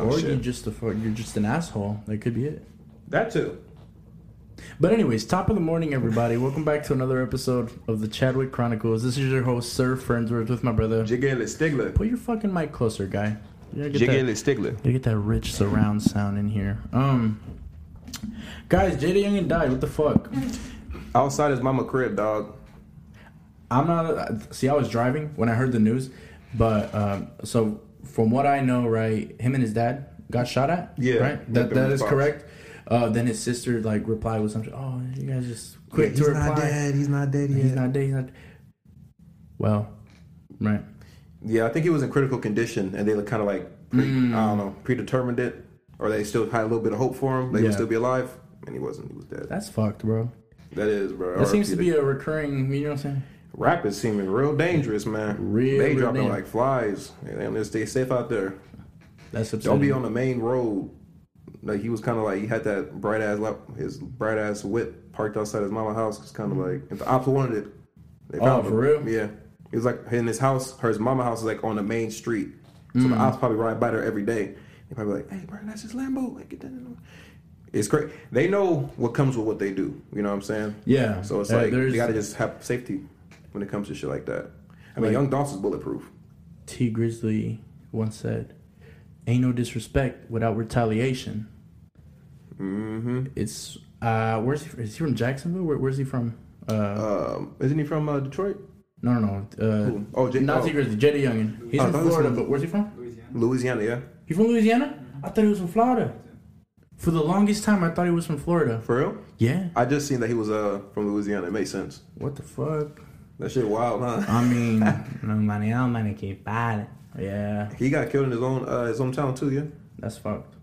Oh, or shit. you just a fuck, you're just an asshole. That could be it. That too. But anyways, top of the morning, everybody. Welcome back to another episode of the Chadwick Chronicles. This is your host, Sir Fernsworth, with my brother. Jiggle Stigler. Put your fucking mic closer, guy. You gotta get that, Stigler. you get that rich surround sound in here. Um, guys, JayDaYoungan died. What the fuck? Outside his mama crib, dog. I'm not. See, I was driving when I heard the news, but um, so from what I know, right, him and his dad got shot at. Yeah, right. That that is response. correct. Uh, then his sister like replied with something. Oh, you guys just quick to reply. he's not dead. He's not dead yet. He's not dead. He's not. Well, right. Yeah, I think he was in critical condition, and they kind of like, pre, Mm. I don't know, predetermined it, or they still had a little bit of hope for him. They Yeah. would still be alive, and he wasn't. He was dead. That's fucked, bro. That is, bro. That seems to be a recurring. You know what I'm saying? Rap is seeming real dangerous, man. Real, they real dropping dangerous. like flies. And they stay safe out there. That's Don't be on the main road. Like he was kind of like he had that bright ass lap, his bright ass whip parked outside his mama house. It's kind of like if the ops wanted it, they Oh, found for him. real? Yeah, it was like in his house. Her his mama house is like on the main street, so Mm. the ops probably ride by there every day. They probably like, hey, bro, that's his Lambo. Like, get that. In It's great. They know what comes with what they do. You know what I'm saying? Yeah. So it's Uh, like there's you got to just have safety when it comes to shit like that. I mean, Like- Young Dawson's bulletproof. Tee Grizzley once said, "Ain't no disrespect without retaliation." hmm It's uh, where's he? From? Is he from Jacksonville? Where, where's he from? Uh, Um, isn't he from uh, Detroit? no, no, no. Uh, Oh, J- not oh. Tee Grizzley. Jada Youngin. He's Oh, from thought he was Florida, from- but where's he from? Louisiana, yeah. He from Louisiana? I thought he was from Florida. For the longest time, I thought he was from Florida. For real? Yeah. I just seen that he was uh from Louisiana. It makes sense. What the fuck? That shit wild, huh? I mean, no money, no money, keep bad. Yeah, He got killed in his own uh, his hometown too, yeah. that's fucked.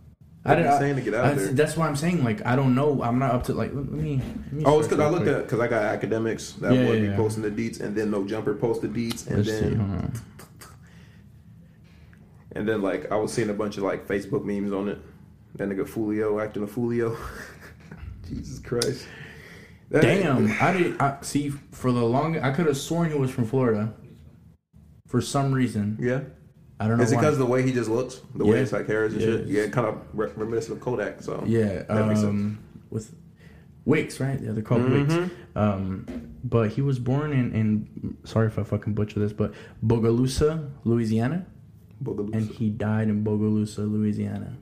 I've didn't- saying to get out I- there. That's why I'm saying like I don't know. I'm not up to like. Let, me. Let me Oh, it's because I looked quick. at because I got Akademiks that Yeah, would yeah, be yeah. posting the deets, and then No Jumper posted the deets, and Let's see. then on. and then like I was seeing a bunch of like Facebook memes on it. That nigga Foolio acting a Foolio. Jesus Christ. That- Damn, I did. I see. For the long, I could have sworn he was from Florida. For some reason, Yeah. I don't know. Is it why. because of the way he just looks, the way Yeah. it's like hairs and Yeah. shit? Yeah, kind of re- reminiscent of Kodak. So Yeah, That makes um, with Wicks, right? Yeah, they're called. Wicks. Um, but he was born in, in sorry if I fucking butcher this, but Bogalusa, Louisiana, Boogaloo. and he died in Bogalusa, Louisiana.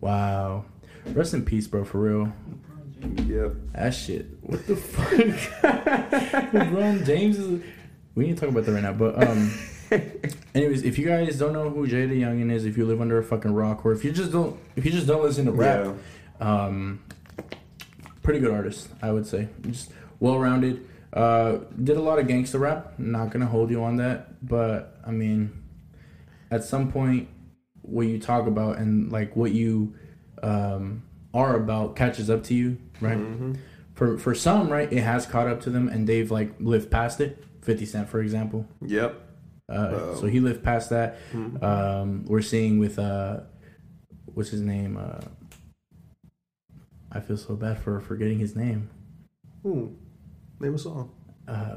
Wow, rest in peace, bro. For real, yeah. that shit. What the fuck? LeBron James is. We need to talk about that right now, but um. Anyways, if you guys don't know who JayDaYoungan is, if you live under a fucking rock, or if you just don't, if you just don't listen to rap, Yeah. um, pretty good artist, I would say. Just well rounded. Uh, did a lot of gangster rap. Not gonna hold you on that, but I mean, at some point, what you talk about and like what you um, are about catches up to you, right? Mhm. For for some, right, it has caught up to them and they've like lived past it. Fifty Cent, for example. Yep. Uh, so he lived past that. Mhm. Um, we're seeing with uh, what's his name? Uh, I feel so bad for forgetting his name. Ooh. Name a song. Uh,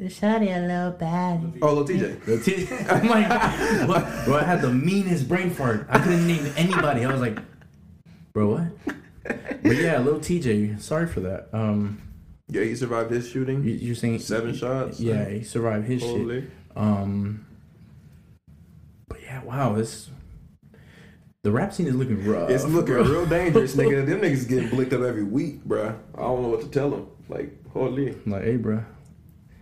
Shawty a little bad. Oh, Lil Tjay. the T- I'm like, what? Bro, I had the meanest brain fart. I couldn't name anybody. I was like, bro, what? But yeah, Lil Tjay. Sorry for that. Um, Yeah, he survived his shooting. you, you're saying Seven shots. Yeah, he survived his shit. Um, but yeah, wow, this the rap scene is looking rough. It's looking bro. real dangerous, nigga. Them niggas getting blicked up every week, bruh. I don't know what to tell them. Like, holy, Like, hey, bro.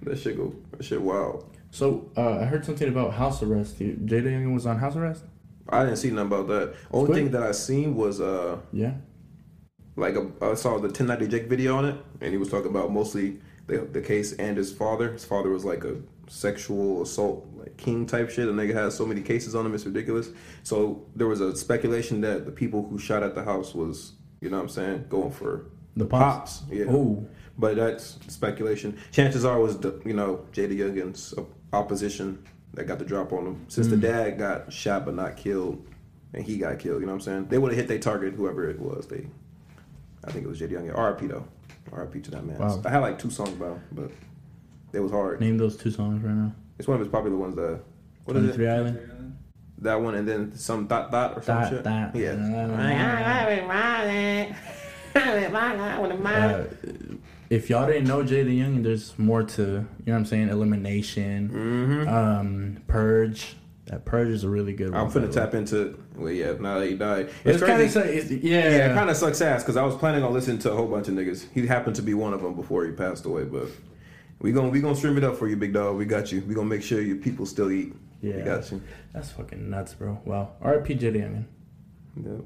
that shit go, that shit wild. So uh, I heard something about house arrest. Jada Young was on house arrest. I didn't see nothing about that. Only thing that I seen was uh Yeah. like a, I saw the 1090 Jake video on it, and he was talking about mostly the the case and his father. His father was like a sexual assault like king type shit. The nigga has so many cases on him, it's ridiculous. So there was a speculation that the people who shot at the house was, you know what I'm saying, going for The pops. pops. Yeah. Oh, But that's speculation. Chances are it was the, you know JayDaYoungan's opposition that got the drop on them. Since Mm. the dad got shot but not killed, and he got killed. You know what I'm saying? They would have hit their target, whoever it was. They, I think it was JayDaYoungan. R.I.P. though. R.I.P. to that man. Wow. I had like two songs about him, but it was hard. name those two songs right now. It's one of his popular ones. That what is it? Three Island. That one, and then some dot dot or some shit. dot. Yeah. Uh, if y'all didn't know Jay the Young, there's more to you know what I'm saying. Elimination, Mm-hmm. um, Purge. That Purge is a really good one. I'm finna way. tap into. Well, yeah. Now that he died, It's kind of crazy. yeah, Yeah, it kind of sucks ass because I was planning on listening to a whole bunch of niggas. He happened to be one of them before he passed away, but we gonna we gonna stream it up for you, big dog. We got you. We gonna make sure your people still eat. we Yeah. got you. That's fucking nuts, bro. Wow. R.I.P. JayDaYoungan. Yep.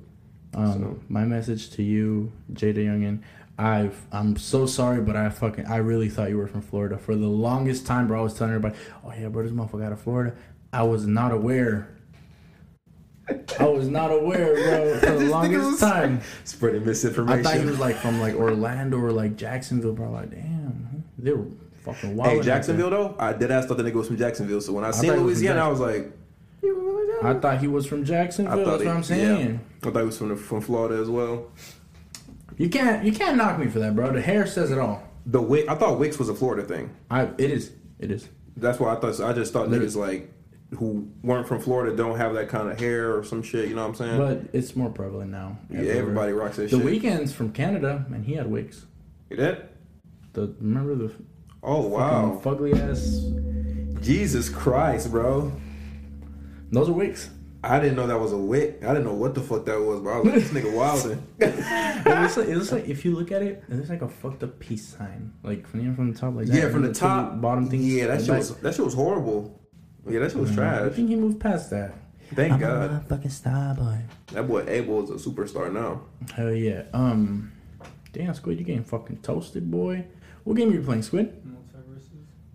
Um, So- my message to you, JayDaYoungan. I've I'm so sorry, but I fucking I really thought you were from Florida for the longest time, bro. I was telling everybody, oh yeah, bro, this motherfucker out of Florida. I was not aware. I was not aware, bro, for the longest time. Spreading misinformation. I thought he was like from like Orlando or like Jacksonville, bro. Like, damn, they were fucking wild. hey, Jacksonville though. I did ask thought the nigga was from Jacksonville. So when I, seen was from Louisiana, I was like, "You from Louisiana?" I thought he was from Jacksonville. I That's he- what I'm saying. Yeah. I thought he was from the, from Florida as well. You can't you can't knock me for that, bro. The hair says it all. The Wick, I thought Wicks was a Florida thing. I it is it is. That's why I thought. I just thought Literally. niggas like who weren't from Florida don't have that kind of hair or some shit. You know what I'm saying? But it's more prevalent now. yeah, everywhere. everybody rocks that shit. The shit. Weeknd's from Canada, and he had wigs. You did? The remember the Oh wow! fugly ass. Jesus Christ, bro! Those are wigs. I didn't know that was a wick. I didn't know what the fuck that was, but I was like, this nigga wilding. it looks like it looks like if you look at it, it looks like a fucked up peace sign. Like from you know, from the top, like that. yeah, from the and top, bottom thing. Yeah, that shit back. was that shit was horrible. Yeah, that shit was I trash. I think he moved past that. Thank I'm God. a motherfucking star boy. That boy Abel is a superstar now. Hell yeah. Um, damn Squid, you getting fucking toasted, boy. What game are you playing, Squid?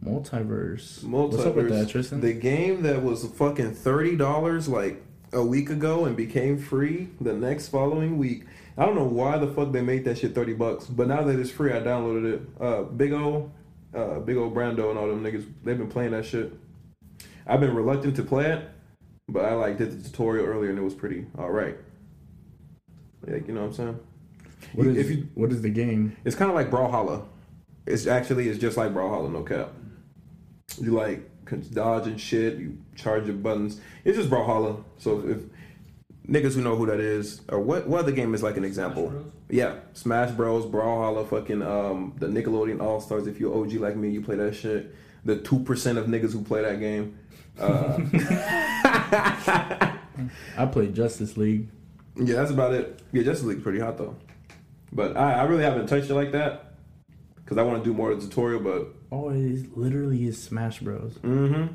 MultiVersus. What's up with that, Tristan? The game that was fucking thirty dollars like a week ago and became free the next following week. I don't know why the fuck they made that shit thirty bucks, but now that it's free, I downloaded it. Uh, big O, uh, big O Brando and all them niggas, they've been playing that shit. I've been reluctant to play it, but I like did the tutorial earlier and it was pretty all right. Like you know what I'm saying? what is if you what is the game? it's kind of like Brawlhalla. It's actually it's just like Brawlhalla, no cap. You like can dodge and shit. You charge your buttons. It's just Brawlhalla. So if niggas who know who that is, or what what other game is like an example? Yeah, Smash Bros, Brawlhalla, fucking um the Nickelodeon All Stars. If you're OG like me, you play that shit. The two percent of niggas who play that game. Uh, I play Justice League. yeah, that's about it. Yeah, Justice League's pretty hot though. But I, I really haven't touched it like that because I want to do more of the tutorial. But Oh, it is literally is Smash Bros. Mm-hmm.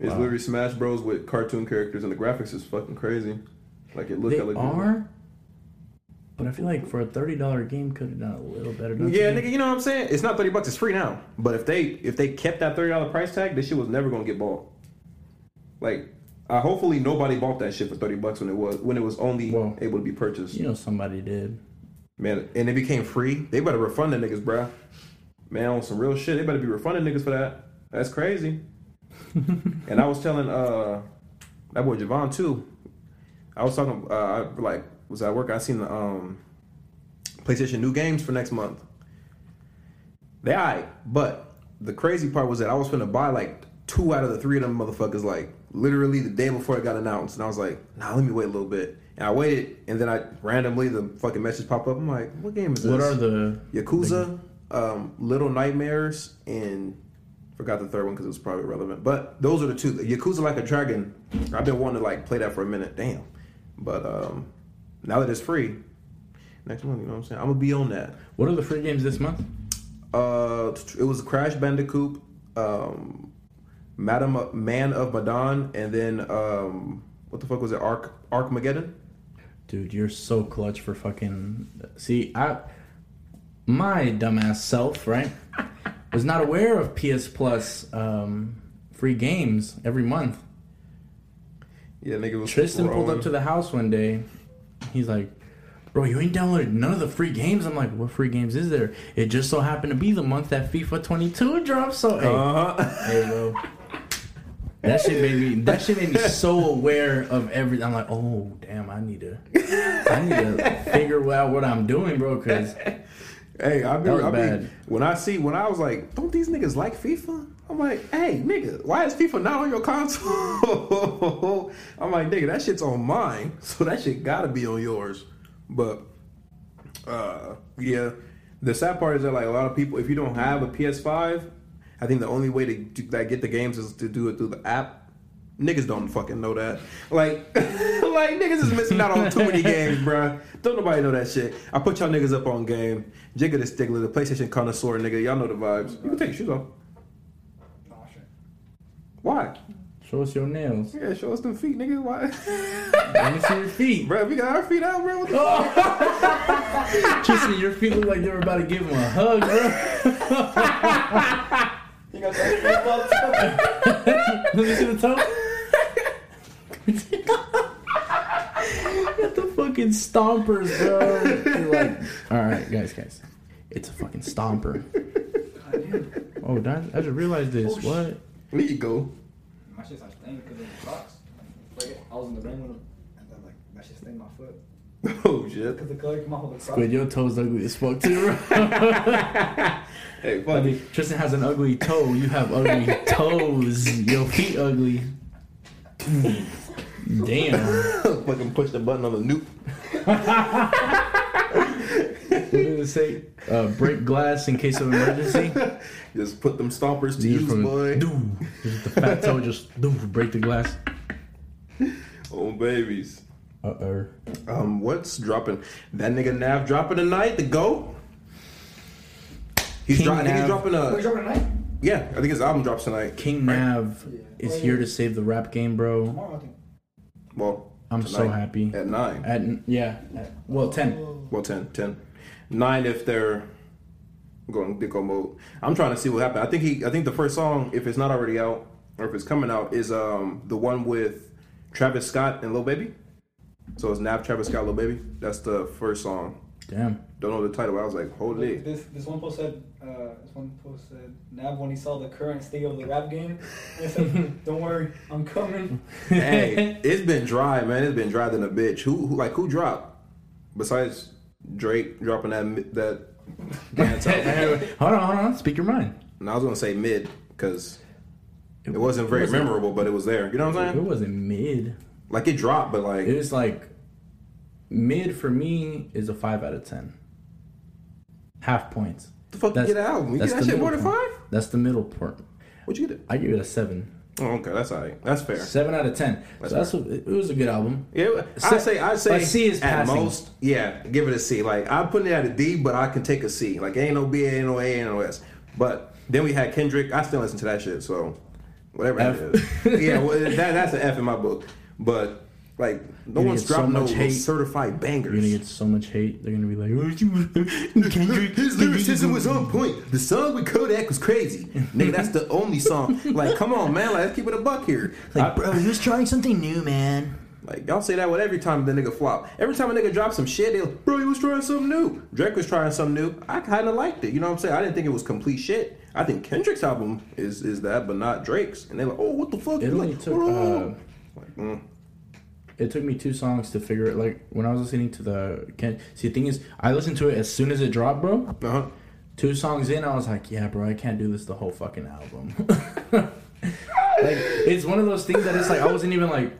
It's Wow. literally Smash Bros with cartoon characters, and the graphics is fucking crazy. Like it looks They good. are, but I feel like for a thirty dollar game, could have done a little better. don't you Yeah, think? nigga, you know what I'm saying? It's not thirty bucks; it's free now. But if they if they kept that thirty dollar price tag, this shit was never gonna get bought. Like, uh, hopefully nobody bought that shit for thirty bucks when it was when it was only Well, able to be purchased. You know somebody did. Man, and it became free. They better refund the niggas, bruh. Man, on some real shit, they better be refunding niggas for that. That's crazy. and I was telling uh that boy Javon too. I was talking uh I, like was at work. I seen the um PlayStation new games for next month. They alright, but the crazy part was that I was gonna buy like two out of the three of them motherfuckers like literally the day before it got announced, and I was like, nah, let me wait a little bit. And I waited, and then I randomly the fucking message pop up. I'm like, what game is this? What are the Yakuza, um, Little Nightmares, and forgot the third one because it was probably relevant. But those are the two. Yakuza Like a Dragon. I've been wanting to like play that for a minute. Damn. But um, now that it's free, next month, you know what I'm saying? I'm gonna be on that. What are the free games this month? Uh, it was Crash Bandicoot, um, Madam Man of Medan, and then um, what the fuck was it? Ark Armageddon. Dude, you're so clutch for fucking. See, I, my dumbass self, right, was not aware of PS Plus um, free games every month. Yeah, nigga was Tristan pulled up to the house one day. He's like, "Bro, you ain't downloaded none of the free games." I'm like, "What free games is there?" It just so happened to be the month that FIFA 22 dropped. So, hey, Uh huh. hey, bro. That shit made me. That shit made me so aware of everything. I'm like, oh damn, I need to. I need to figure out what I'm doing, bro. Because Hey, I mean, I mean, when I see when I was like, don't these niggas like FIFA? I'm like, hey, nigga, why is FIFA not on your console? I'm like, nigga, that shit's on mine, so that shit gotta be on yours. But, uh, yeah, the sad part is that like a lot of people, if you don't have a PS5, I think the only way to do, that get the games is to do it through the app. Niggas don't fucking know that. Like, like niggas is missing out on too many games, bruh. Don't nobody know that shit. I put y'all niggas up on game. Jigga the Stickler, the PlayStation connoisseur, nigga. Y'all know the vibes. You can take your shoes off. Why? Show us your nails. Yeah, show us them feet, nigga. Why? Let me see your feet. Bro, we got our feet out, bro. What the oh. fuck? Tristan, your feet look like they were about to give him a hug, bro. You got that? Let me see the toe. Got the fucking stompers, bro. You're like, all right, guys, guys, it's a fucking stomper. Oh, that, I just realized this. Oh, what? There you go. My shit started staining because of the Crocs. Like, I was in the rain with them, and then like that shit stained my foot Oh shit. because the color came off of the Crocs. Squid, your toes ugly as fuck too, bro. Hey, I mean, Tristan has an ugly toe. You have ugly toes. Your feet ugly. Damn. Fucking push the button on the nuke. What did it say? Uh, break glass in case of emergency. Just put them stompers to Just use, from- boy. Doom. Just the fat toe just doom, break the glass. Oh babies. Uh oh. Um, what's dropping? That nigga Nav dropping tonight. The go. He's King dro- I think he's Nav. dropping Wait, a. dropping tonight? Yeah, I think his album drops tonight. King Nav Yeah. is here to save the rap game, bro. Tomorrow, I think. Well, I'm so happy. At nine. At yeah, at, well ten. Well, 10, 10. Nine if they're going Dicko mode. I'm trying to see what happened. I think he. I think the first song, if it's not already out or if it's coming out, is um the one with Travis Scott and Lil Baby. So it's Nav, Travis Scott, Lil Baby. That's the first song. Damn. Don't know the title. I was like, holy. This this one post said uh, this one post said Nav when he saw the current state of the rap game, he said, "Don't worry, I'm coming." hey, it's been dry, man. It's been dry than a bitch. Who, who like who dropped besides Drake dropping that that dance album? hold on, hold on. Speak your mind. And I was gonna say mid because it wasn't very wasn't- memorable, but it was there. You know what I'm saying? It wasn't mid. Like it dropped, but like It was like mid for me is a five out of ten. Half points. The fuck you That's- get an album? You get that the shit more than middle five? That's the middle part. What you get it? I give it a seven. Oh, okay, that's alright. That's fair. Seven out of ten. That's so that's it was a good album. Yeah, I say I say C is at passing. most. Yeah, give it a C. Like I'm putting it at a D, but I can take a C. Like ain't no B, ain't no A, ain't no S. But then we had Kendrick. I still listen to that shit. So whatever F. that is. yeah, well, that, that's an F in my book. But like no one's gonna so dropping much no hate. certified bangers. You're gonna get so much hate. They're gonna be like, "Oh, you- Kendrick, His lyricism was on point. The song with Kodak was crazy. Nigga, that's the only song. Like, come on, man. Like, let's keep it a buck here. Like, bro, he was trying something new, man. Like, y'all say that with every time the nigga flop. Every time a nigga drops some shit, they like, bro, he was trying something new. Drake was trying something new. I kind of liked it. You know what I'm saying? I didn't think it was complete shit. I think Kendrick's album is is that, but not Drake's. And they're like, oh, what the fuck? It You only like, took oh. uh, Like, mm. It took me two songs to figure it. Like when I was listening to the Ken. See, the thing is, I listened to it as soon as it dropped, bro. uh-huh. Two songs in, I was like, yeah, bro, I can't do this the whole fucking album. like it's one of those things that it's like I wasn't even like,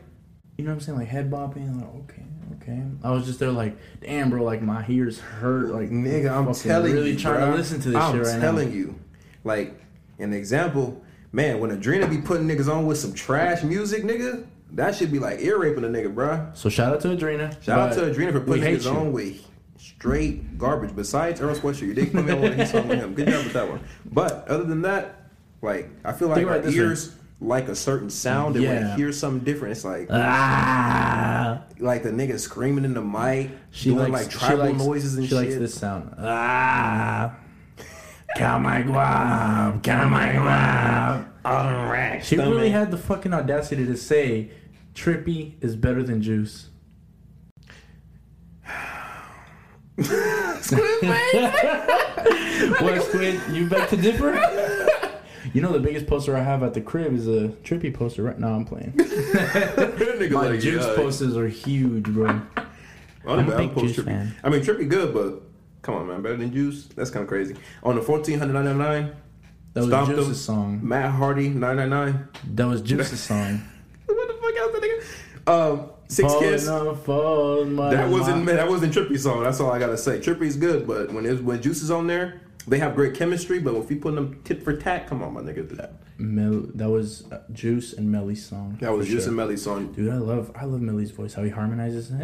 you know what I'm saying, like head bopping. Like okay, okay. I was just there like, damn, bro, like my ears hurt. Like Nigga, I'm telling really you, trying bruh. to listen to this shit I'm shit right telling you, like an example, man. When Adrena be putting niggas on with some trash music, nigga, that should be like ear raping a nigga, bruh. So shout out to Adrena. Shout out to Adrena for putting you. on with straight garbage. Besides Earl Sweatshirt, you did put me on one his with him. Good job with that one. But other than that, like I feel like Think our ears like a certain sound, and when Yeah. hear something different, it's like Ah. like the nigga screaming in the mic, She doing likes like tribal likes, noises and shit. she shit. likes this sound. Ah. Kamagwab, Kamagwab. Alright, She really had the fucking audacity to say Trippie is better than Juice. Squid what, Squid? You back to differ? You know the biggest poster I have at the crib is a Trippie poster. Right now, I'm playing. nigga My like, Juice yeah. posters are huge, bro. I'm I'm a a big post Juice Trippie. fan. I mean, Trippy good, but come on, man, better than Juice. That's kind of crazy. On the fourteen hundred ninety nine, That was Stomped Juice's song. Matt Hardy, nine nine nine. That was Juice's song. What the fuck else that nigga? Um, Six Falling Kiss. on, falling, my- That wasn't my- that wasn't Trippie's song. That's all I gotta say. Trippie's good, but when it's, when Juice is on there, they have great chemistry. But if you put them tit for tat, come on, my nigga. That, Mel- that was uh, Juice and Melly's song. that was Juice sure. and Melly's song. Dude, I love I love Melly's voice. How he harmonizes.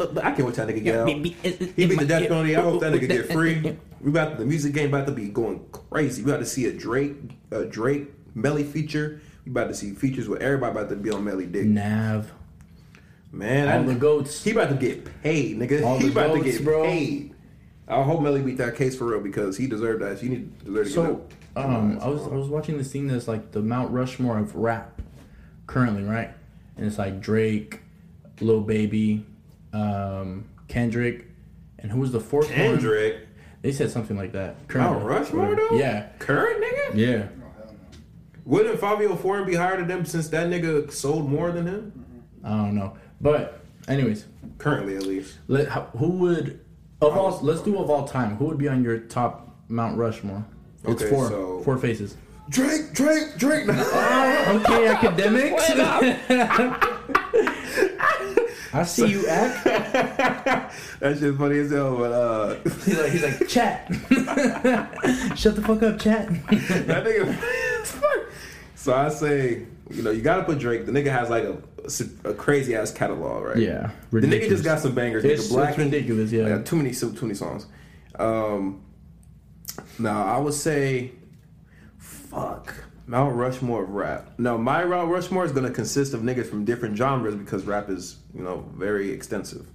I can't wait till that nigga get out. He beat the death penalty. I hope that nigga get free. We about the music game about to be going crazy. We about to see a Drake, a Drake Melly feature. We about to see features with everybody about to be on Melly dick. Nav. Man, All I- the goats. he about to get paid, nigga. All he the about to goats, get bro. paid. I hope Melly beat that case for real because he deserved that. He need deserved to So, get um. I was I was watching this thing that's like the Mount Rushmore of rap, currently, right? And it's like Drake, Lil Baby, um, Kendrick, and who was the fourth one? Kendrick. They said something like that. Mount Currently, Rushmore though. Yeah, Current nigga. yeah. Oh no. Wouldn't Fivio Foreign be higher than them since that nigga sold more than him? I don't know, but anyways, Currently, at least. let, who would of all? Let's do of all time. Who would be on your top Mount Rushmore? It's Okay, four, so- four faces. Drake, Drake, Drake. Okay, Akademiks. I see you act. that shit's funny as hell, but uh, He's like, he's like, chat. Shut the fuck up, chat. that nigga. so I say, you know, you gotta put Drake. The nigga has like a, a crazy ass catalog, right? Yeah, The nigga just got some bangers. It's, nigga, Black it's ridiculous. Yeah. Yeah, too many, too many songs. Um, now I would say, fuck Mount Rushmore of rap. No, my Mount Rushmore is gonna consist of niggas from different genres because rap is, you know, very extensive.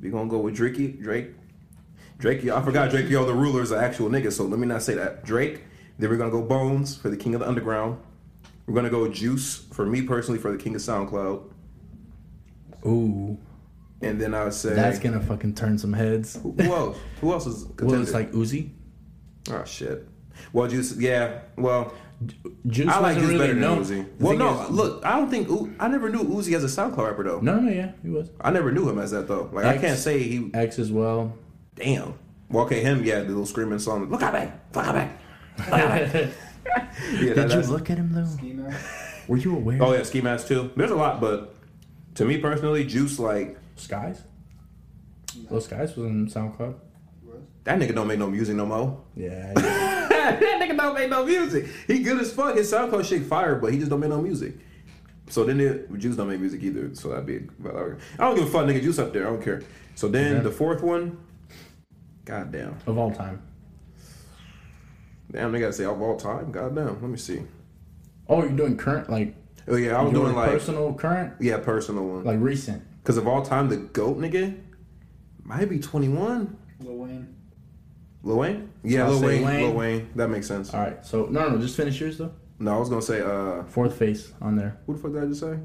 We gonna go with Drakey, Drake, Drake. I forgot Drake. Yo, the ruler is an actual nigga, so let me not say that. Drake. Then we're gonna go Bones for the King of the Underground. We're gonna go Juice for me personally for the King of SoundCloud. Ooh, And then I would say that's gonna fucking turn some heads. who else? Who else is Well, it's like Uzi. Oh shit. Well, Juice. Yeah. Well, Juice I like wasn't Juice really better than known. Uzi. Well, no. is- look, I don't think U- I never knew Uzi as a SoundCloud rapper though. no, no, yeah, he was. I never knew him as that though. Like I X. can't say he. X as well. Damn. Well, okay, him. Yeah, the little screaming song. Look at me. Look at me. Did Yeah, that, you look at him though? Ski. Were you aware? Oh yeah, Ski Mask too. There's a lot, but to me personally, Juice like Skies. Lil Skies was in SoundCloud. Was? that nigga don't make no music no more. Yeah. that nigga don't make no music. He good as fuck. His SoundCloud shit fire, but he just don't make no music. So then the Juice don't make music either. So that'd be. But I don't give a fuck, nigga. Juice up there. I don't care. So then Okay. the fourth one. God damn. of all time. Damn, they gotta say of all time. God damn. Let me see. Oh, you're doing current, like Oh yeah, I was you're doing like personal, current, yeah, personal one. like recent. Because of all time, the goat nigga might be twenty one. Lil Wayne. Lil Wayne. Yeah, I'll Lil say Wayne, Wayne. Lil Wayne. That makes sense. All right. So no, no, no. Just finish yours though. No, I was gonna say. uh Fourth face on there. Who the fuck did I just say?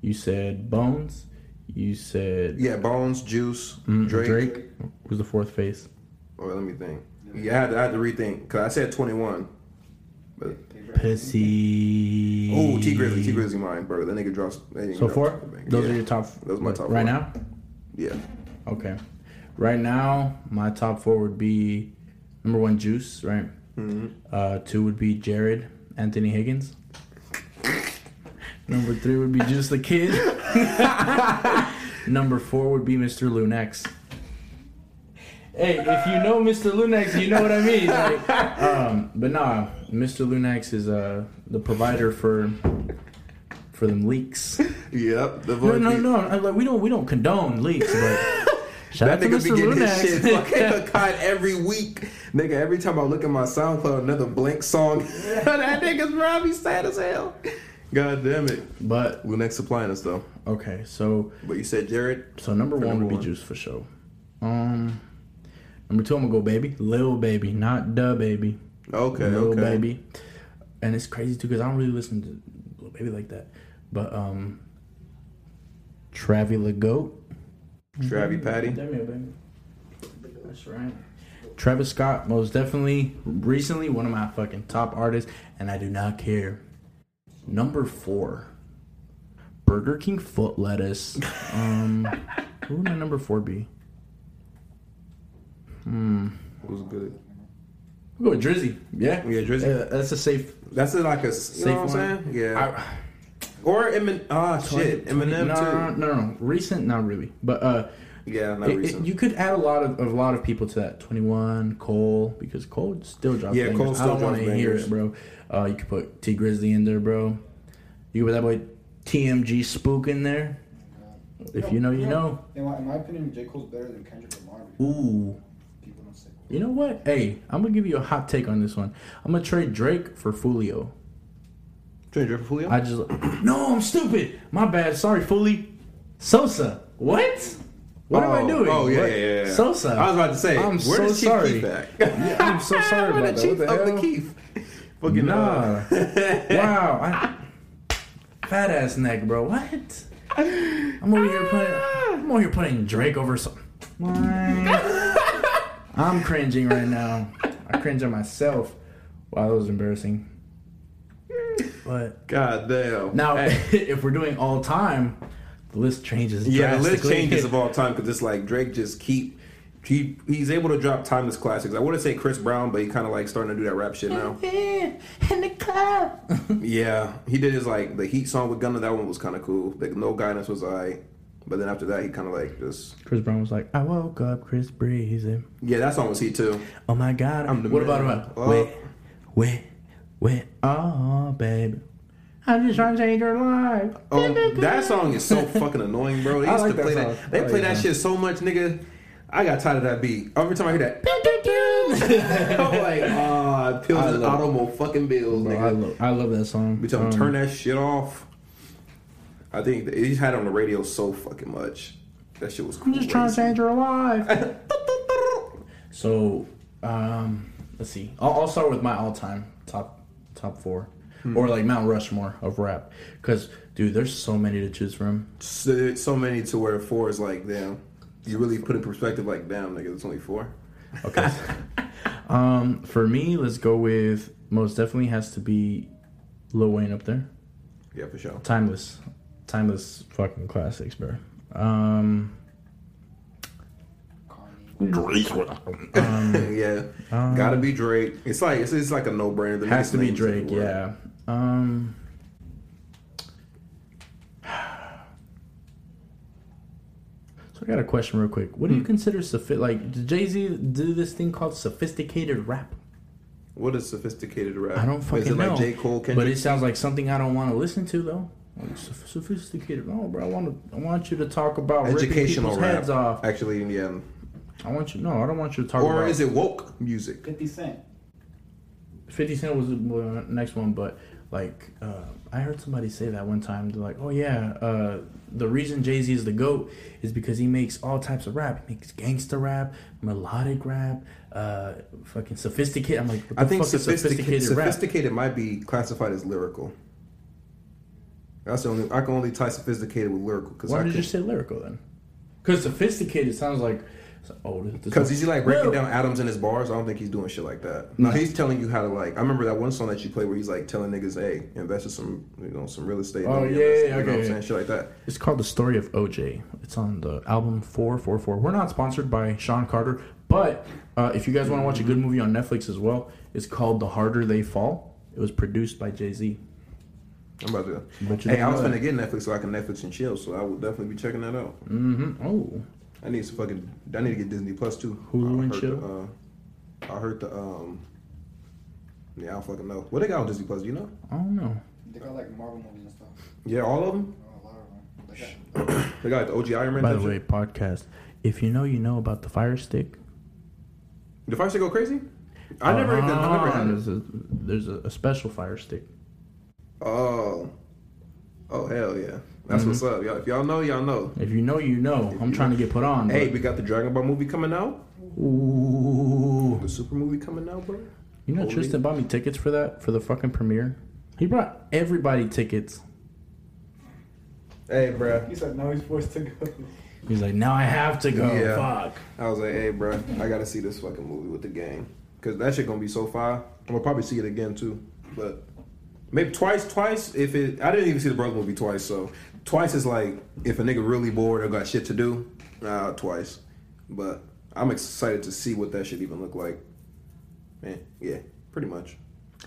You said Bones. You said Yeah, Bones, Juice, mm, Drake. Drake. was the fourth face. Or let me think. Yeah, I had to, I had to rethink because I said 21. But Pussy. oh, Tee Grizzley, Tee Grizzley, mine, bro. That nigga drops. that nigga So drops a banger. Those yeah. are your top. Those are my top right four. now. Yeah. Okay. Right now, my top four would be number one, Juice. Right. hmm Uh, two would be Jared Anthony Higgins. Number three would be Juice the Kid. Number four would be Mr. Lunex. Hey, if you know Mr. Lunex, you know what I mean. Like, um, but nah, Mr. Lunex is uh, the provider for for them leaks. Yep. The No, voice no, no. I'm Like, we don't we don't condone leaks, but shout That nigga be getting his shit fucking cut every week. Nigga, every time I look at my SoundCloud, another blank song. that nigga's probably sad as hell. God damn it. but Lunex supplying us though. okay, so But you said Jared? So number one number would be one. Juice for sure. Um, number two, I'm gonna go baby, Lil Baby, not the baby, Okay, Lil okay. Baby. And it's crazy too because I don't really listen to Lil Baby like that. But um, Travi the Goat, Travi Patty. Damn it, baby. That's right. Travis Scott, most definitely, recently one of my fucking top artists, and I do not care. Number four, Burger King foot lettuce. Um, who would my number four be? Hmm. Who's good? We'll go with Drizzy. Yeah. Yeah, Drizzy. Yeah, that's a safe. That's a, like a you Safe know what I'm one? saying? Yeah. I, or Eminem. Ah, shit, 20 Eminem no, too. No, no, no, recent, not really. But uh, Yeah, not it- it- recent. you could add a lot of a lot of people to that. Twenty one, Cole, because Cole still drops. Yeah, bangers. Cole still I don't want to hear it, bro. Uh, you could put Tee Grizzley in there, bro. You could put that boy TMG Spook in there. If you know, you know. In my, in my opinion, J. Cole's better than Kendrick Lamar. Ooh. People don't say. You know what? Hey, I'm gonna give you a hot take on this one. I'm gonna trade Drake for Foolio. Trey Drake for Julio? I just no, I'm stupid. My bad. Sorry, Fully. Sosa. What? What am I Oh, doing? Oh yeah, What? yeah, yeah, yeah. Sosa. I was about to say, I'm where so does Chief sorry. Keef at? Yeah, I'm so sorry about the that. Chief What the of the hell? Fucking Nah. wow. I, fat ass neck, bro. What? I'm over here putting. I'm over here putting Drake over some. I'm cringing right now. I cringe at myself. Wow, that was embarrassing. But God damn. now, Hey, if we're doing all time, the list changes. yeah, the list changes of all time because it's like Drake just keep. He, he's able to drop timeless classics. I wouldn't say Chris Brown, but he kind of like starting to do that rap shit now. in the club. Yeah, he did his like the Heat song with Gunna. That one was kind of cool. Like No Guidance was alright, but then after that he kind of like just Chris Brown was like, "I woke up, Chris Breezy." yeah. That song was Heat too. Oh my God! I'm the what about man. about Oh. wait, wait, wait? Oh, baby, I'm just trying to change your life. Um, that song is so fucking annoying, bro. They I used like to that play song. that. They I like play that that shit so much, nigga. I got tired of that beat. Every time I hear that, I'm like, ah, oh, pills I and automobile fucking bills, Bro, I nigga. love, I love that song. Bitch, I'm Um, turn that shit off. I think he had it on the radio so fucking much. That shit was cool. I'm just trying to change your life. so, um, let's see. I'll, I'll start with my all-time top top four, Hmm. or like Mount Rushmore of rap. Because, dude, there's so many to choose from. So, so many to where four is like, damn. You really put in perspective, like, damn, nigga, it's only four. Okay. um, for me, let's go with most definitely has to be Lil Wayne up there. Yeah, for sure. Timeless, timeless fucking classics, bro. Um, um yeah, um, gotta be Drake. It's like it's, it's like a no brainer. has to be Drake, yeah. Um, so I got a question real quick. What do you Hmm. consider sophi- like? Did Jay Z do this thing called sophisticated rap? What is sophisticated rap? I don't Is fucking it like know. J Cole, But it sounds like something I don't want to listen to though. Like, sophisticated. No, bro. I want to. I want you to talk about ripping educational people's rap. heads off. Actually, yeah. I want you. No, I don't want you to talk Or about. is it woke music? 50 Cent. Fifty Cent was the uh, next one, but like uh, I heard somebody say that one time. They're like, "Oh yeah, uh, the reason Jay Z is the goat is because he makes all types of rap. He makes gangster rap, melodic rap, uh, fucking sophisticated." I'm like, what the I think fuck is sophisticated sophisticated rap? sophisticated might be classified as lyrical. That's the only I can only tie sophisticated with lyrical because Why I did you can say lyrical then? Because sophisticated sounds like, oh, this, this because he's like breaking down atoms in his bars. I don't think he's doing shit like that. No, No. he's telling you how to like. I remember that one song that you played where he's like telling niggas, "Hey, invest in some, you know, some real estate." Oh, Don't yeah, invest," yeah, you know okay, what I'm saying shit like that. It's called The Story of OJ. It's on the album 444. We're not sponsored by Sean Carter, but uh, if you guys want to watch a good movie on Netflix as well, it's called The Harder They Fall. It was produced by Jay Z. I'm about to. But Hey, I was gonna get Netflix so I can Netflix and chill. So I will definitely be checking that out. Mm-hmm. Oh, I need some fucking. I need to get Disney Plus too. Hulu I and heard chill? The, uh, I heard the um. Yeah, I don't fucking know. What they got on Disney Plus? Do you know? I don't know. They got like Marvel movies and stuff. Yeah, all of them. Oh, a lot of them. They got They got like, the OG Iron Man. By the way, shit. podcast. If you know, you know about the Fire Stick. the Fire Stick go crazy. I never, even, I never Ah, had it. There's a there's a, a special Fire Stick. Oh, oh hell yeah, that's Mm-hmm. what's up. Y'all, if y'all know, y'all know. If you know, you know. I'm trying to get put on. Hey, but- we got the Dragon Ball movie coming out. Ooh. The Super movie coming out, bro. You know, Holy- Tristan bought me tickets for that for the fucking premiere. He brought everybody tickets. Hey, bro. He said now he's forced to go. He's like, now I have to go. Yeah. Fuck. I was like, hey, bro, I gotta see this fucking movie with the gang. Cause that shit gonna be so fire. I'm gonna probably see it again too. But maybe twice, twice. If it, I didn't even see the brother movie twice. So twice is like if a nigga really bored or got shit to do. Uh, twice. But I'm excited to see what that should even look like. Man, yeah, pretty much.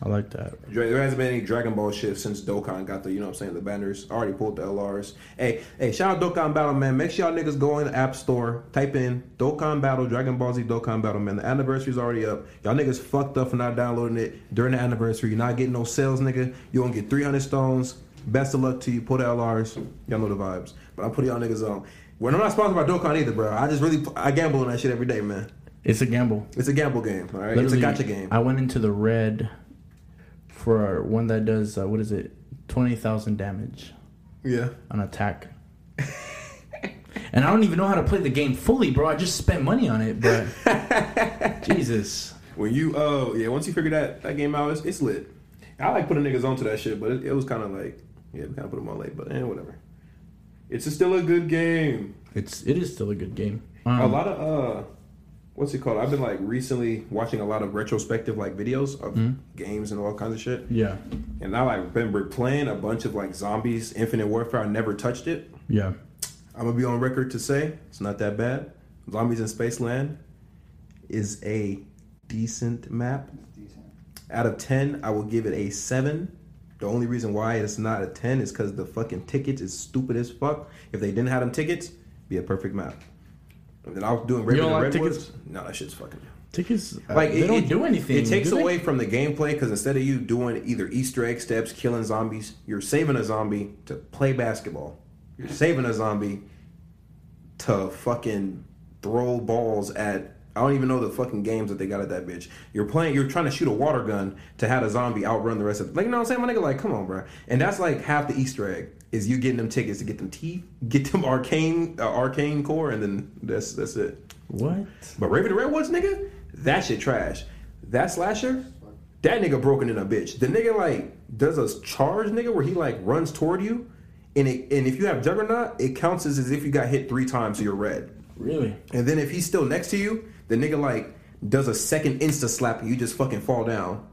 I like that. There hasn't been any Dragon Ball shit since Dokkan got the, you know what I'm saying, the banners. I already pulled the LRs. Hey, hey, shout out Dokkan Battle, man. Make sure y'all niggas go in the App Store, type in Dokkan Battle, Dragon Ball Z Dokkan Battle, man. The anniversary's already up. Y'all niggas fucked up for not downloading it during the anniversary. You're not getting no sales, nigga. you to get 300 stones. Best of luck to you. Pull the LRs. Y'all know the vibes. But I'm putting y'all niggas on. Well, I'm not sponsored by Dokkan either, bro. I just really, I gamble on that shit every day, man. It's a gamble. It's a gamble game, all right? it's a gotcha game. I went into the red for one that does uh, what is it, twenty thousand damage yeah. on attack. and I don't even know how to play the game fully, bro. I just spent money on it, but Jesus. When you uh yeah, once you figure that that game out, it's, it's lit. I like putting niggas onto that shit, but it, it was kind of like yeah, we kind of put them on late, but eh, whatever. It's a still a good game. It's it is still a good game. a Um, lot of uh, what's it called? I've been like recently watching a lot of retrospective like videos of Mhm. games and all kinds of shit, Yeah, and now I've been replaying a bunch of like zombies, Infinite Warfare. I never touched it. yeah. I'm gonna be on record to say it's not that bad. Zombies in Spaceland is a decent map. Decent. Out of 10, I will give it a 7. The only reason why it's not a 10 is because the fucking tickets is stupid as fuck. If they didn't have them tickets, be a perfect map. And then I was doing Raven don't and like Redwoods. tickets? No, that shit's fucking. Tickets uh, Like like they it, don't it- do anything. It takes they? away from the gameplay because instead of you doing either Easter egg steps, killing zombies, you're saving a zombie to play basketball. You're saving a zombie to fucking throw balls at. I don't even know the fucking games that they got at that bitch. You're playing. You're trying to shoot a water gun to have a zombie outrun the rest of. Like you know what I'm saying, my nigga. Like, come on, bro. And that's like half the Easter egg is you getting them tickets to get them teeth, get them arcane, uh, arcane core, and then that's that's it. What? But Raven and Redwoods, nigga, that shit trash. That slasher, that nigga broken in a bitch. The nigga like does a charge, nigga, where he like runs toward you, and it, and if you have Juggernaut, it counts as, as if you got hit three times, so you're red. Really? And then if he's still next to you, the nigga like does a second insta slap, and you just fucking fall down.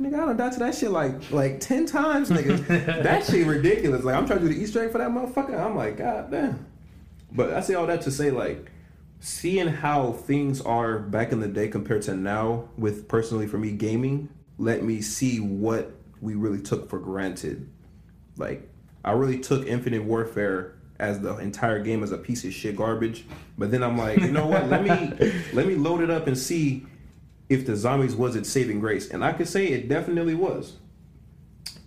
Nigga, I done died to that shit like like ten times, nigga. that shit ridiculous. Like I'm trying to do the Easter egg for that motherfucker. I'm like, god damn. But I say all that to say like seeing how things are back in the day compared to now with personally for me gaming let me see what we really took for granted like i really took infinite warfare as the entire game as a piece of shit garbage but then i'm like you know what let me let me load it up and see if the zombies was its saving grace and i could say it definitely was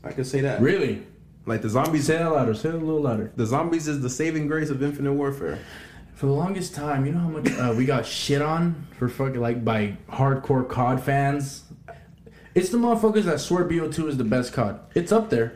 i could say that Really? like the zombies Say it louder. Say a little louder. the zombies is the saving grace of infinite warfare For the longest time, you know how much uh, we got shit on for fucking like by hardcore COD fans. It's the motherfuckers that swear BO2 is the best COD. It's up there.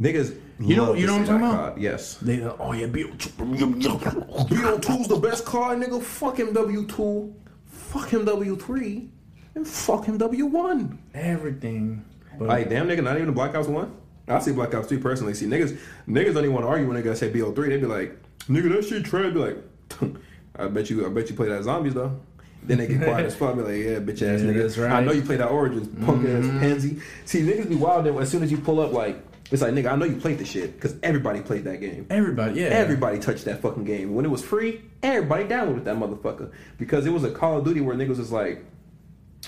niggas You know- you know what I'm talking about? Yes They oh yeah BO2. BO2's the best car, nigga. Fuck him W2. Fuck him W3. And fuck him W1. Everything. But Like, damn, nigga, not even the Black Ops 1? I see Black Ops 2 personally. See, niggas niggas don't even want to argue when they gotta say BO3. They be like, nigga, that shit trash. Be like, I bet you I bet you play that zombies, though. Then they get quiet as fuck. Be like, yeah, bitch ass Yeah, nigga. that's right. I know you play that Origins, punk ass mm-hmm. pansy. See, niggas be wild then as soon as you pull up, like, it's like, nigga, I know you played the shit. Because everybody played that game. everybody, yeah. Everybody touched that fucking game. When it was free, everybody downloaded that motherfucker. Because it was a Call of Duty where niggas was like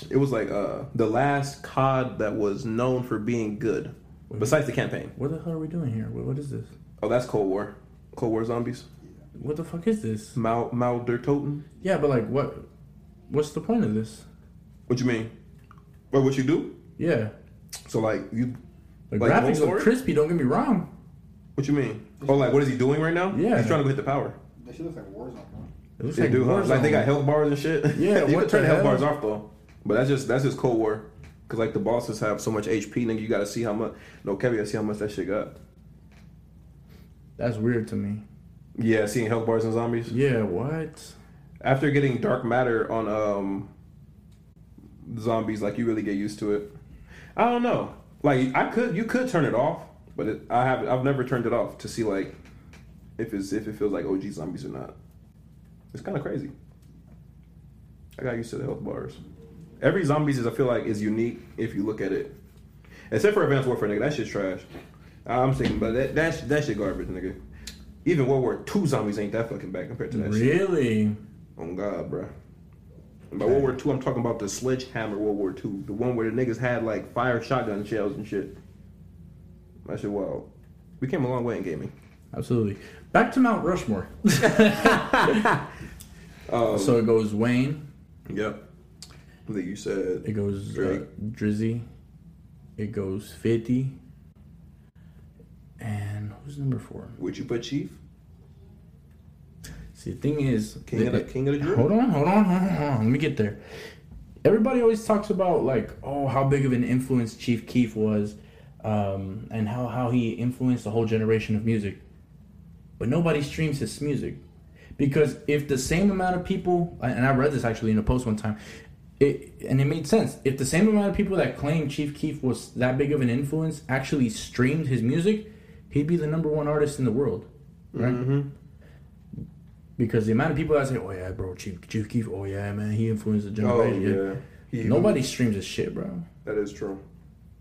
it was like uh the last COD that was known for being good. Besides the campaign. What the hell are we doing here? What, what is this? Oh, that's Cold War. Cold War zombies. What the fuck is this? Mal Mauer der Toten. Yeah, but like what? What's the point of this? What you mean? What what you do? Yeah, So like you the Like graphics Cold look War? crispy. Don't get me wrong. what you mean? Oh like what is he doing right now? Yeah. He's trying to go hit the power. That shit looks like Warzone, bro. It looks They like do, huh? Like they Warzone. got health bars and shit. Yeah, you what can turn the the health hell? bars off though. But that's just that's just Cold War. Cause like the bosses have so much HP, nigga. You gotta see how much. No, Kevin, you gotta see how much that shit got. That's weird to me. Yeah, seeing health bars and zombies. Yeah, what? After getting dark matter on um zombies, like you really get used to it. I don't know. Like I could, you could turn it off, but it, I have I've never turned it off to see like if it's if it feels like OG zombies or not. It's kind of crazy. I got used to the health bars. Every zombies is I feel like is unique if you look at it, except for Advanced Warfare, nigga. That shit's trash. I'm thinking, but that that, sh- that shit garbage, nigga. Even World War II zombies ain't that fucking bad compared to that shit. Really? Oh God, bro. By World War Two, I'm talking about the sledgehammer World War Two, the one where the niggas had like fire shotgun shells and shit. That shit wow. We came a long way in gaming. Absolutely. Back to Mount Rushmore. Um, so it goes Wayne. Yep. I think you said It goes uh, Drizzy. It goes 50. And who's number four? would you put Chief? See, the thing is, King of the King of the drill? hold on, hold on, hold on, hold on. Let me get there. Everybody always talks about like, oh, how big of an influence Chief Keef was, um, and how how he influenced a whole generation of music. But nobody streams his music because if the same amount of people, and I read this actually in a post one time, it and it made sense. If the same amount of people that claim Chief Keef was that big of an influence actually streamed his music, he'd be the number one artist in the world, right? Mm-hmm. Because the amount of people that say, "Oh yeah, bro, Chief Chief Keef, oh yeah, man, he influenced the generation." Oh yeah. Nobody streams his shit, bro. That is true.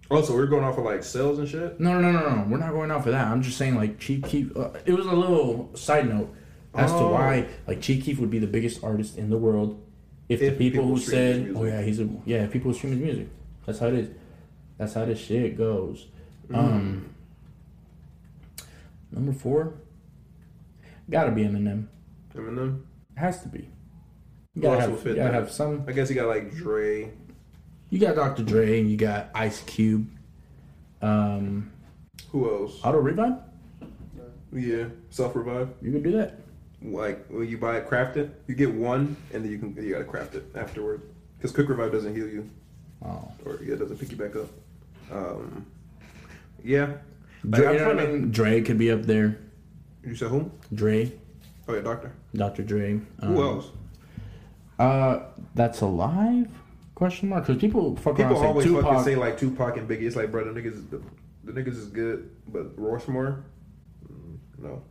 Also, we're going off of like sales and shit. No, no, no, no, no. We're not going off of that. I'm just saying, like Chief Keef. Uh, it was a little side note as to Oh. why, like Chief Keef would be the biggest artist in the world if, If the people, people who said, "Oh yeah, he's a yeah," if people stream his music. That's how it is. That's how this shit goes. Mm. Um, number four, gotta be Eminem. Eminem. It has to be. You gotta have, you gotta have some. I guess you got like Dre. You got Dr. Dre and you got Ice Cube. Um, Who else? Auto Revive. Yeah, self revive. You could do that. Like when you buy it, craft it. You get one, and then you can you gotta craft it afterward. Because quick revive doesn't heal you, Oh. or yeah, it doesn't pick you back up. Um, yeah. Like, Dre, I'm you know I mean? Dre could be up there. You said who? Dre, Oh yeah, Doctor. Dr. Dre. Um, Who else? Uh, that's alive? Question mark. Because people fuck People around always say fucking say like Tupac and Biggie. It's like, bro, the niggas, is, the, the niggas is good, but Rushmore, mm, no.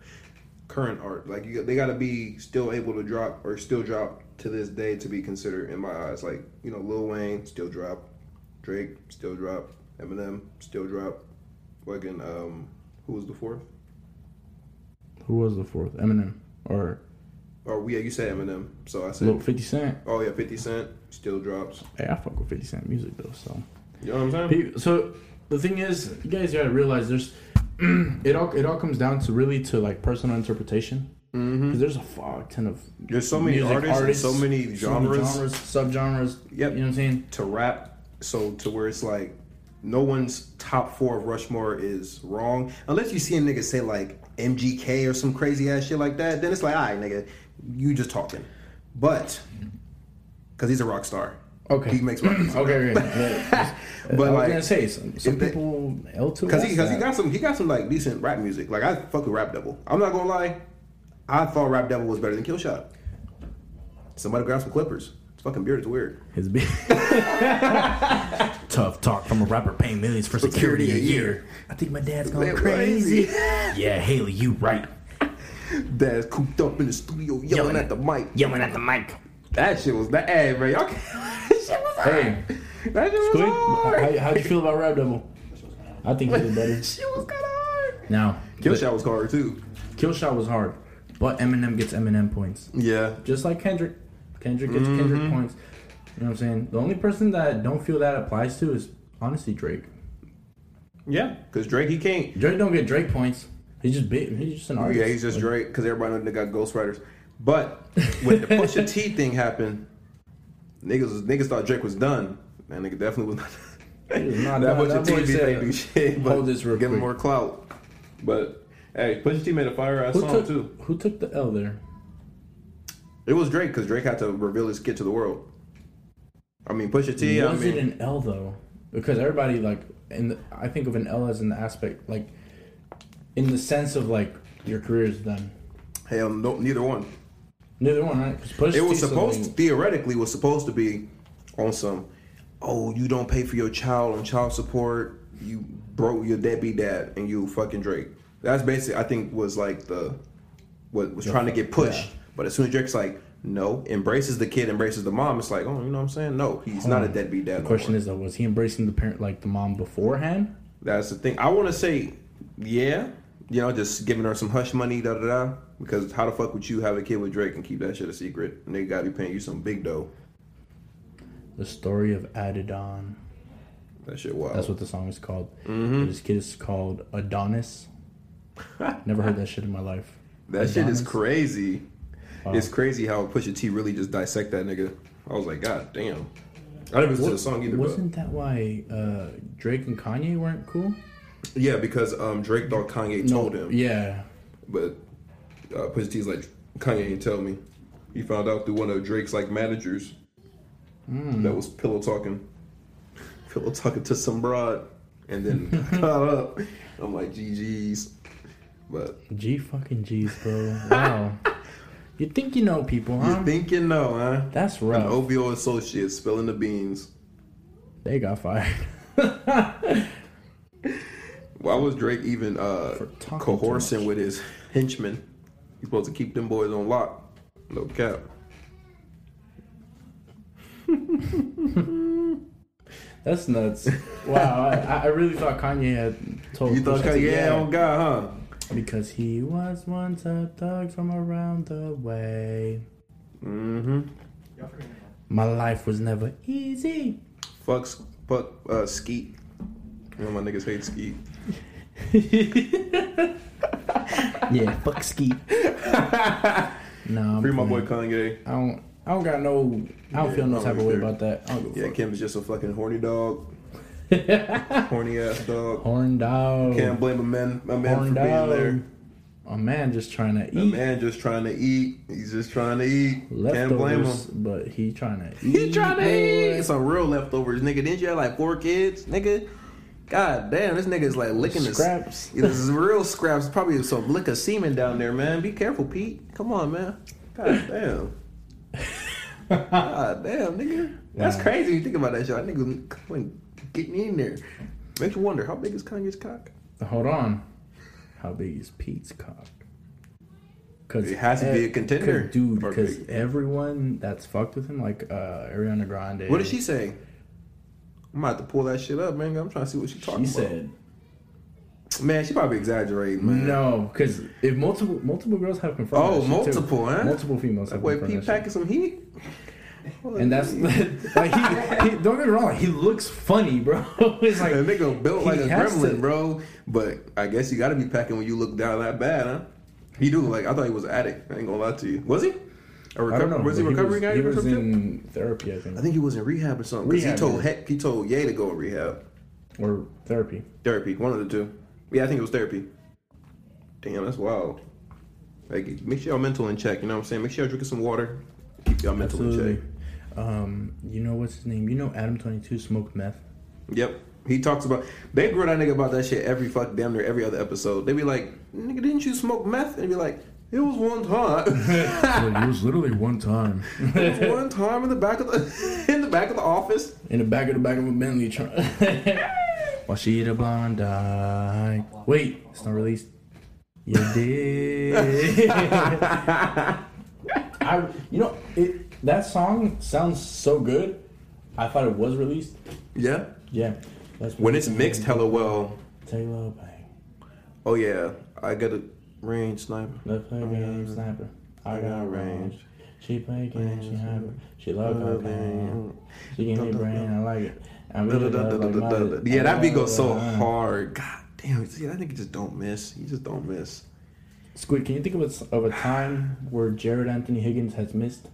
Current art, like you, they got to be still able to drop or still drop to this day to be considered in my eyes. Like you know, Lil Wayne still drop, Drake still drop, Eminem still drop. Fucking um, who was the fourth? Who was the fourth? Eminem or Oh yeah, you said Eminem, so I said. Little 50 Cent? Oh yeah, Fifty Cent still drops. Hey, I fuck with 50 Cent music though, so. You know what I'm saying? So the thing is, you guys gotta realize there's it all it all comes down to really to like personal interpretation. Mm-hmm. There's a fuck ton of There's so many artists, and so many genres. genres, subgenres. Yep. You know what I'm saying? to rap so to where it's like no one's top four of Rushmore is wrong unless you see a nigga say like MGK or some crazy ass shit like that. Then it's like, all right, nigga, you just talking. But because he's a rock star, Okay. he makes rock music. Okay, okay. Yeah. But, I was like, gonna say some, some they- people L to Because he, cause he got some he got some like decent rap music. Like I fuck with Rap Devil. I'm not gonna lie, I thought Rap Devil was better than Killshot. Somebody grab some clippers. Fucking beard is weird. his beard. tough talk from a rapper paying millions for security a year. I think my dad's going crazy. Yeah, Haley, you right. Dad's cooped up in the studio yelling, Yelling. at the mic. Yelling at the mic. That shit was that hey man, y'all can't- that shit was hard. Hey, That shit was Squid, hard. how, how'd you feel about Rap Devil? I think he did better. shit was kinda hard. Now, Killshot was hard too. Killshot was hard, but Eminem gets Eminem points. Yeah. Just like Kendrick. Kendrick gets Kendrick mm-hmm. points. You know what I'm saying? The only person that don't feel that applies to is honestly Drake. Yeah. Cause Drake he can't Drake don't get Drake points. He's just big. He's just an artist. Yeah, he's just Drake because everybody know they got ghostwriters. But when the Pusha T thing happened, niggas niggas thought Drake was done. That nigga definitely was not. Not that. Pusha T boy beef said, ain't do shit. But "Hold this real give him more clout. But hey, Pusha T made a fire ass song took, too. who took the L there? It was Drake because Drake had to reveal his skit to the world. I mean, Pusha T. I was mean, it an L though? Because everybody like, and I think of an L as an aspect like, in the sense of like your career is done. hell, no, neither one. Neither one, right? 'Cause It was supposed something- theoretically was supposed to be on some. Oh, you don't pay for your child on child support. You broke your deadbeat dad, and you fucking Drake. That's basically I think was like the what was trying to get pushed. Yeah. But as soon as Drake's like, no, embraces the kid, embraces the mom. It's like, oh, you know what I'm saying? No, he's not a deadbeat dad. The no question more. is though, was he embracing the parent like the mom beforehand? That's the thing. I want to say, yeah, you know, just giving her some hush money, da da da. Because how the fuck would you have a kid with Drake and keep that shit a secret? And they gotta be paying you some big dough. The story of Adidon. That shit wild. That's what the song is called. hmm This kid is called Adonis. Never heard that shit in my life. That shit is crazy. Wow. It's crazy how Pusha T really just dissect that nigga. I was like, God damn. I didn't listen to the song either. But Wasn't that why uh, Drake and Kanye weren't cool? yeah, because um, Drake thought Kanye told him, Yeah. but uh, Pusha T's like, Kanye ain't tell me. He found out through one of Drake's like managers Mm. that was pillow talking, pillow talking to some broad, and then caught up. I'm like, GG's. But G fucking G's, bro. Wow. you think you know people, huh? you think you know, huh? That's An rough. OVO associate spilling the beans. They got fired. Why was Drake even uh, coercing with his henchmen? He's supposed to keep them boys on lock. No cap. That's nuts. Wow. I, I really thought Kanye had told You thought Kanye, yeah, on God, huh? Because he was once a thug from around the way. Mm-hmm. Y'all forgetting about My life was never easy. Fuck, fuck, uh, Skeet. You know my niggas hate Skeet. Yeah, fuck Skeet. no, I'm Free my boy. Kanye. I don't. I don't got no. I don't Yeah, feel no type of way about that. Yeah. Kim is just a fucking horny dog. horny ass dog. Horn dog. Can't blame a man, a man Horn for being dog. there. A man just trying to eat. A man just trying to eat. He's just trying to eat. Can't blame him. but he trying to eat. He trying to boy. eat some real leftovers, nigga. Didn't you have like four kids, nigga? God damn, this nigga is like licking the Scraps. Yeah, This is real scraps. Probably some lick of semen down there, man. Be careful, Pete. Come on, man. God damn. God damn, nigga. That's Wow. crazy. when You think about that shit. That nigga getting in there. Makes you wonder how big is Kanye's cock. Hold on. How big is Pete's cock? Cause It has to be a contender. dude. Because everyone that's fucked with him, like uh, Ariana Grande. What did she say? I'm about to pull that shit up, man. I'm trying to see what she talking She about. said man, she probably exaggerating, man. no, because if multiple multiple girls have confirmed. Oh, shit, too. multiple, huh? Multiple females have confirmed Pete packing some heat. And that's like he, he don't get me wrong, he looks funny, bro. it's like that nigga built like a gremlin, to- bro. But I guess you got to be packing when you look down that bad, huh? He do like I thought he was an addict. I ain't gonna lie to you. Was he? Don't recover, know. was he recovering was, guy he or was something? in therapy, I think, I think he was in rehab or something. Because he told heck, he told Ye to go in rehab, or therapy. therapy, one of the two. Yeah, I think it was therapy. Damn, that's wild. Like, make sure y'all mental in check. You know what I'm saying? Make sure y'all drinking some water. Keep y'all mental in check. Um, you know what's his name? You know Adam Twenty Two smoked meth. Yep. He talks about they grill that nigga about that shit every fuck damn near every other episode. They be like, nigga, didn't you smoke meth? And he be like, it was one time. it was literally one time it was one time in the back of the in the back of the office. in the back of the back of a Bentley. Trying While she the blonde eye. Wait, it's not released. You did. I, you know, it. That song sounds so good. I thought it was released. Yeah. Yeah, that's When it's mixed hella well. Taylor bang. Oh yeah, I got a range sniper. Let's play game sniper. I got a range. She play game, she hyper. She love her pain. She give me brain, I like it. I really like Yeah, that beat goes so Uh, hard. God damn, see, that nigga just don't miss. He just don't miss. Squid, can you think of a, of a time where Jared Anthony Higgins has missed?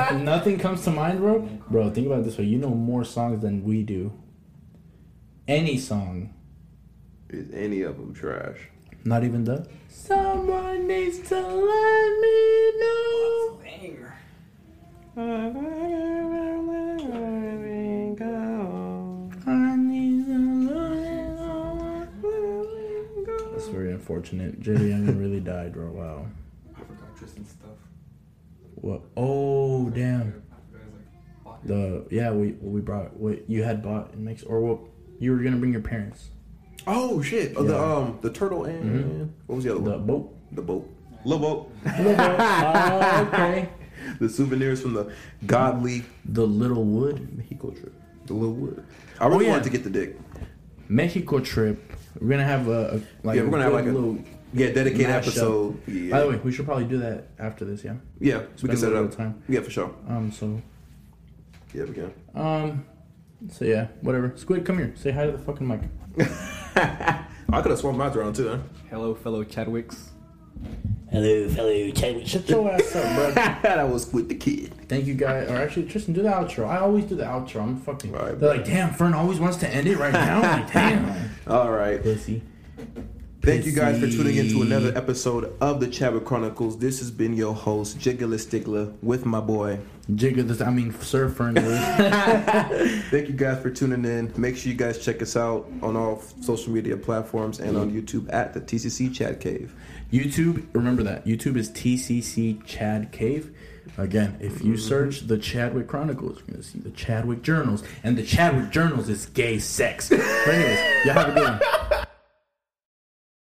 Nothing, nothing comes to mind, bro. Bro, think about it this way: you know more songs than we do. Any song, Is any of them trash? not even the. Someone needs to let me know. Banger. I need to know. That's very unfortunate. JD Young really died, bro. Wow. I forgot Tristan's stuff. What? Oh, damn. I forgot his, like, pocket. The yeah, we we brought what you had bought in Mexico, or what you were gonna bring your parents. Oh shit! Oh, the um the turtle and what was the other The one? The boat. The boat. Lil boat. oh, okay. the souvenirs from the godly The Little Wood Mexico trip. The little wood. I really Oh, yeah. wanted to get the dick. Mexico trip. We're gonna have a, a like Yeah, we're gonna have like a- little Yeah, dedicated Mashup. episode. Yeah. By the way, we should probably do that after this. Yeah. yeah, so we Spend can set it little up. time. Yeah, for sure. Um. So. Yeah, we can. Um. So yeah, whatever. Squid, come here. Say hi to the fucking mic. I could have swung mine around too, huh? Hello, fellow Chadwicks. Hello, fellow Chadwick. Shut your ass up, bro. that was with the kid. Thank you, guys. Or actually, Tristan, do the outro. I always do the outro. I'm fucking. All right, They're like, damn, Fern always wants to end it right now. I'm like, damn. All right. Pussy. Thank you guys for tuning in to another episode of the Chadwick Chronicles. This has been your host, Jiggler Stickler, with my boy. This. I mean, Sir Fern. Lewis. Thank you guys for tuning in. Make sure you guys check us out on all social media platforms and on YouTube at the TCC Chad Cave. YouTube, remember that. YouTube is TCC Chad Cave. Again, if you mm-hmm. search the Chadwick Chronicles, you're going to see the Chadwick Journals. And the Chadwick Journals is gay sex. But anyways, y'all have a good one.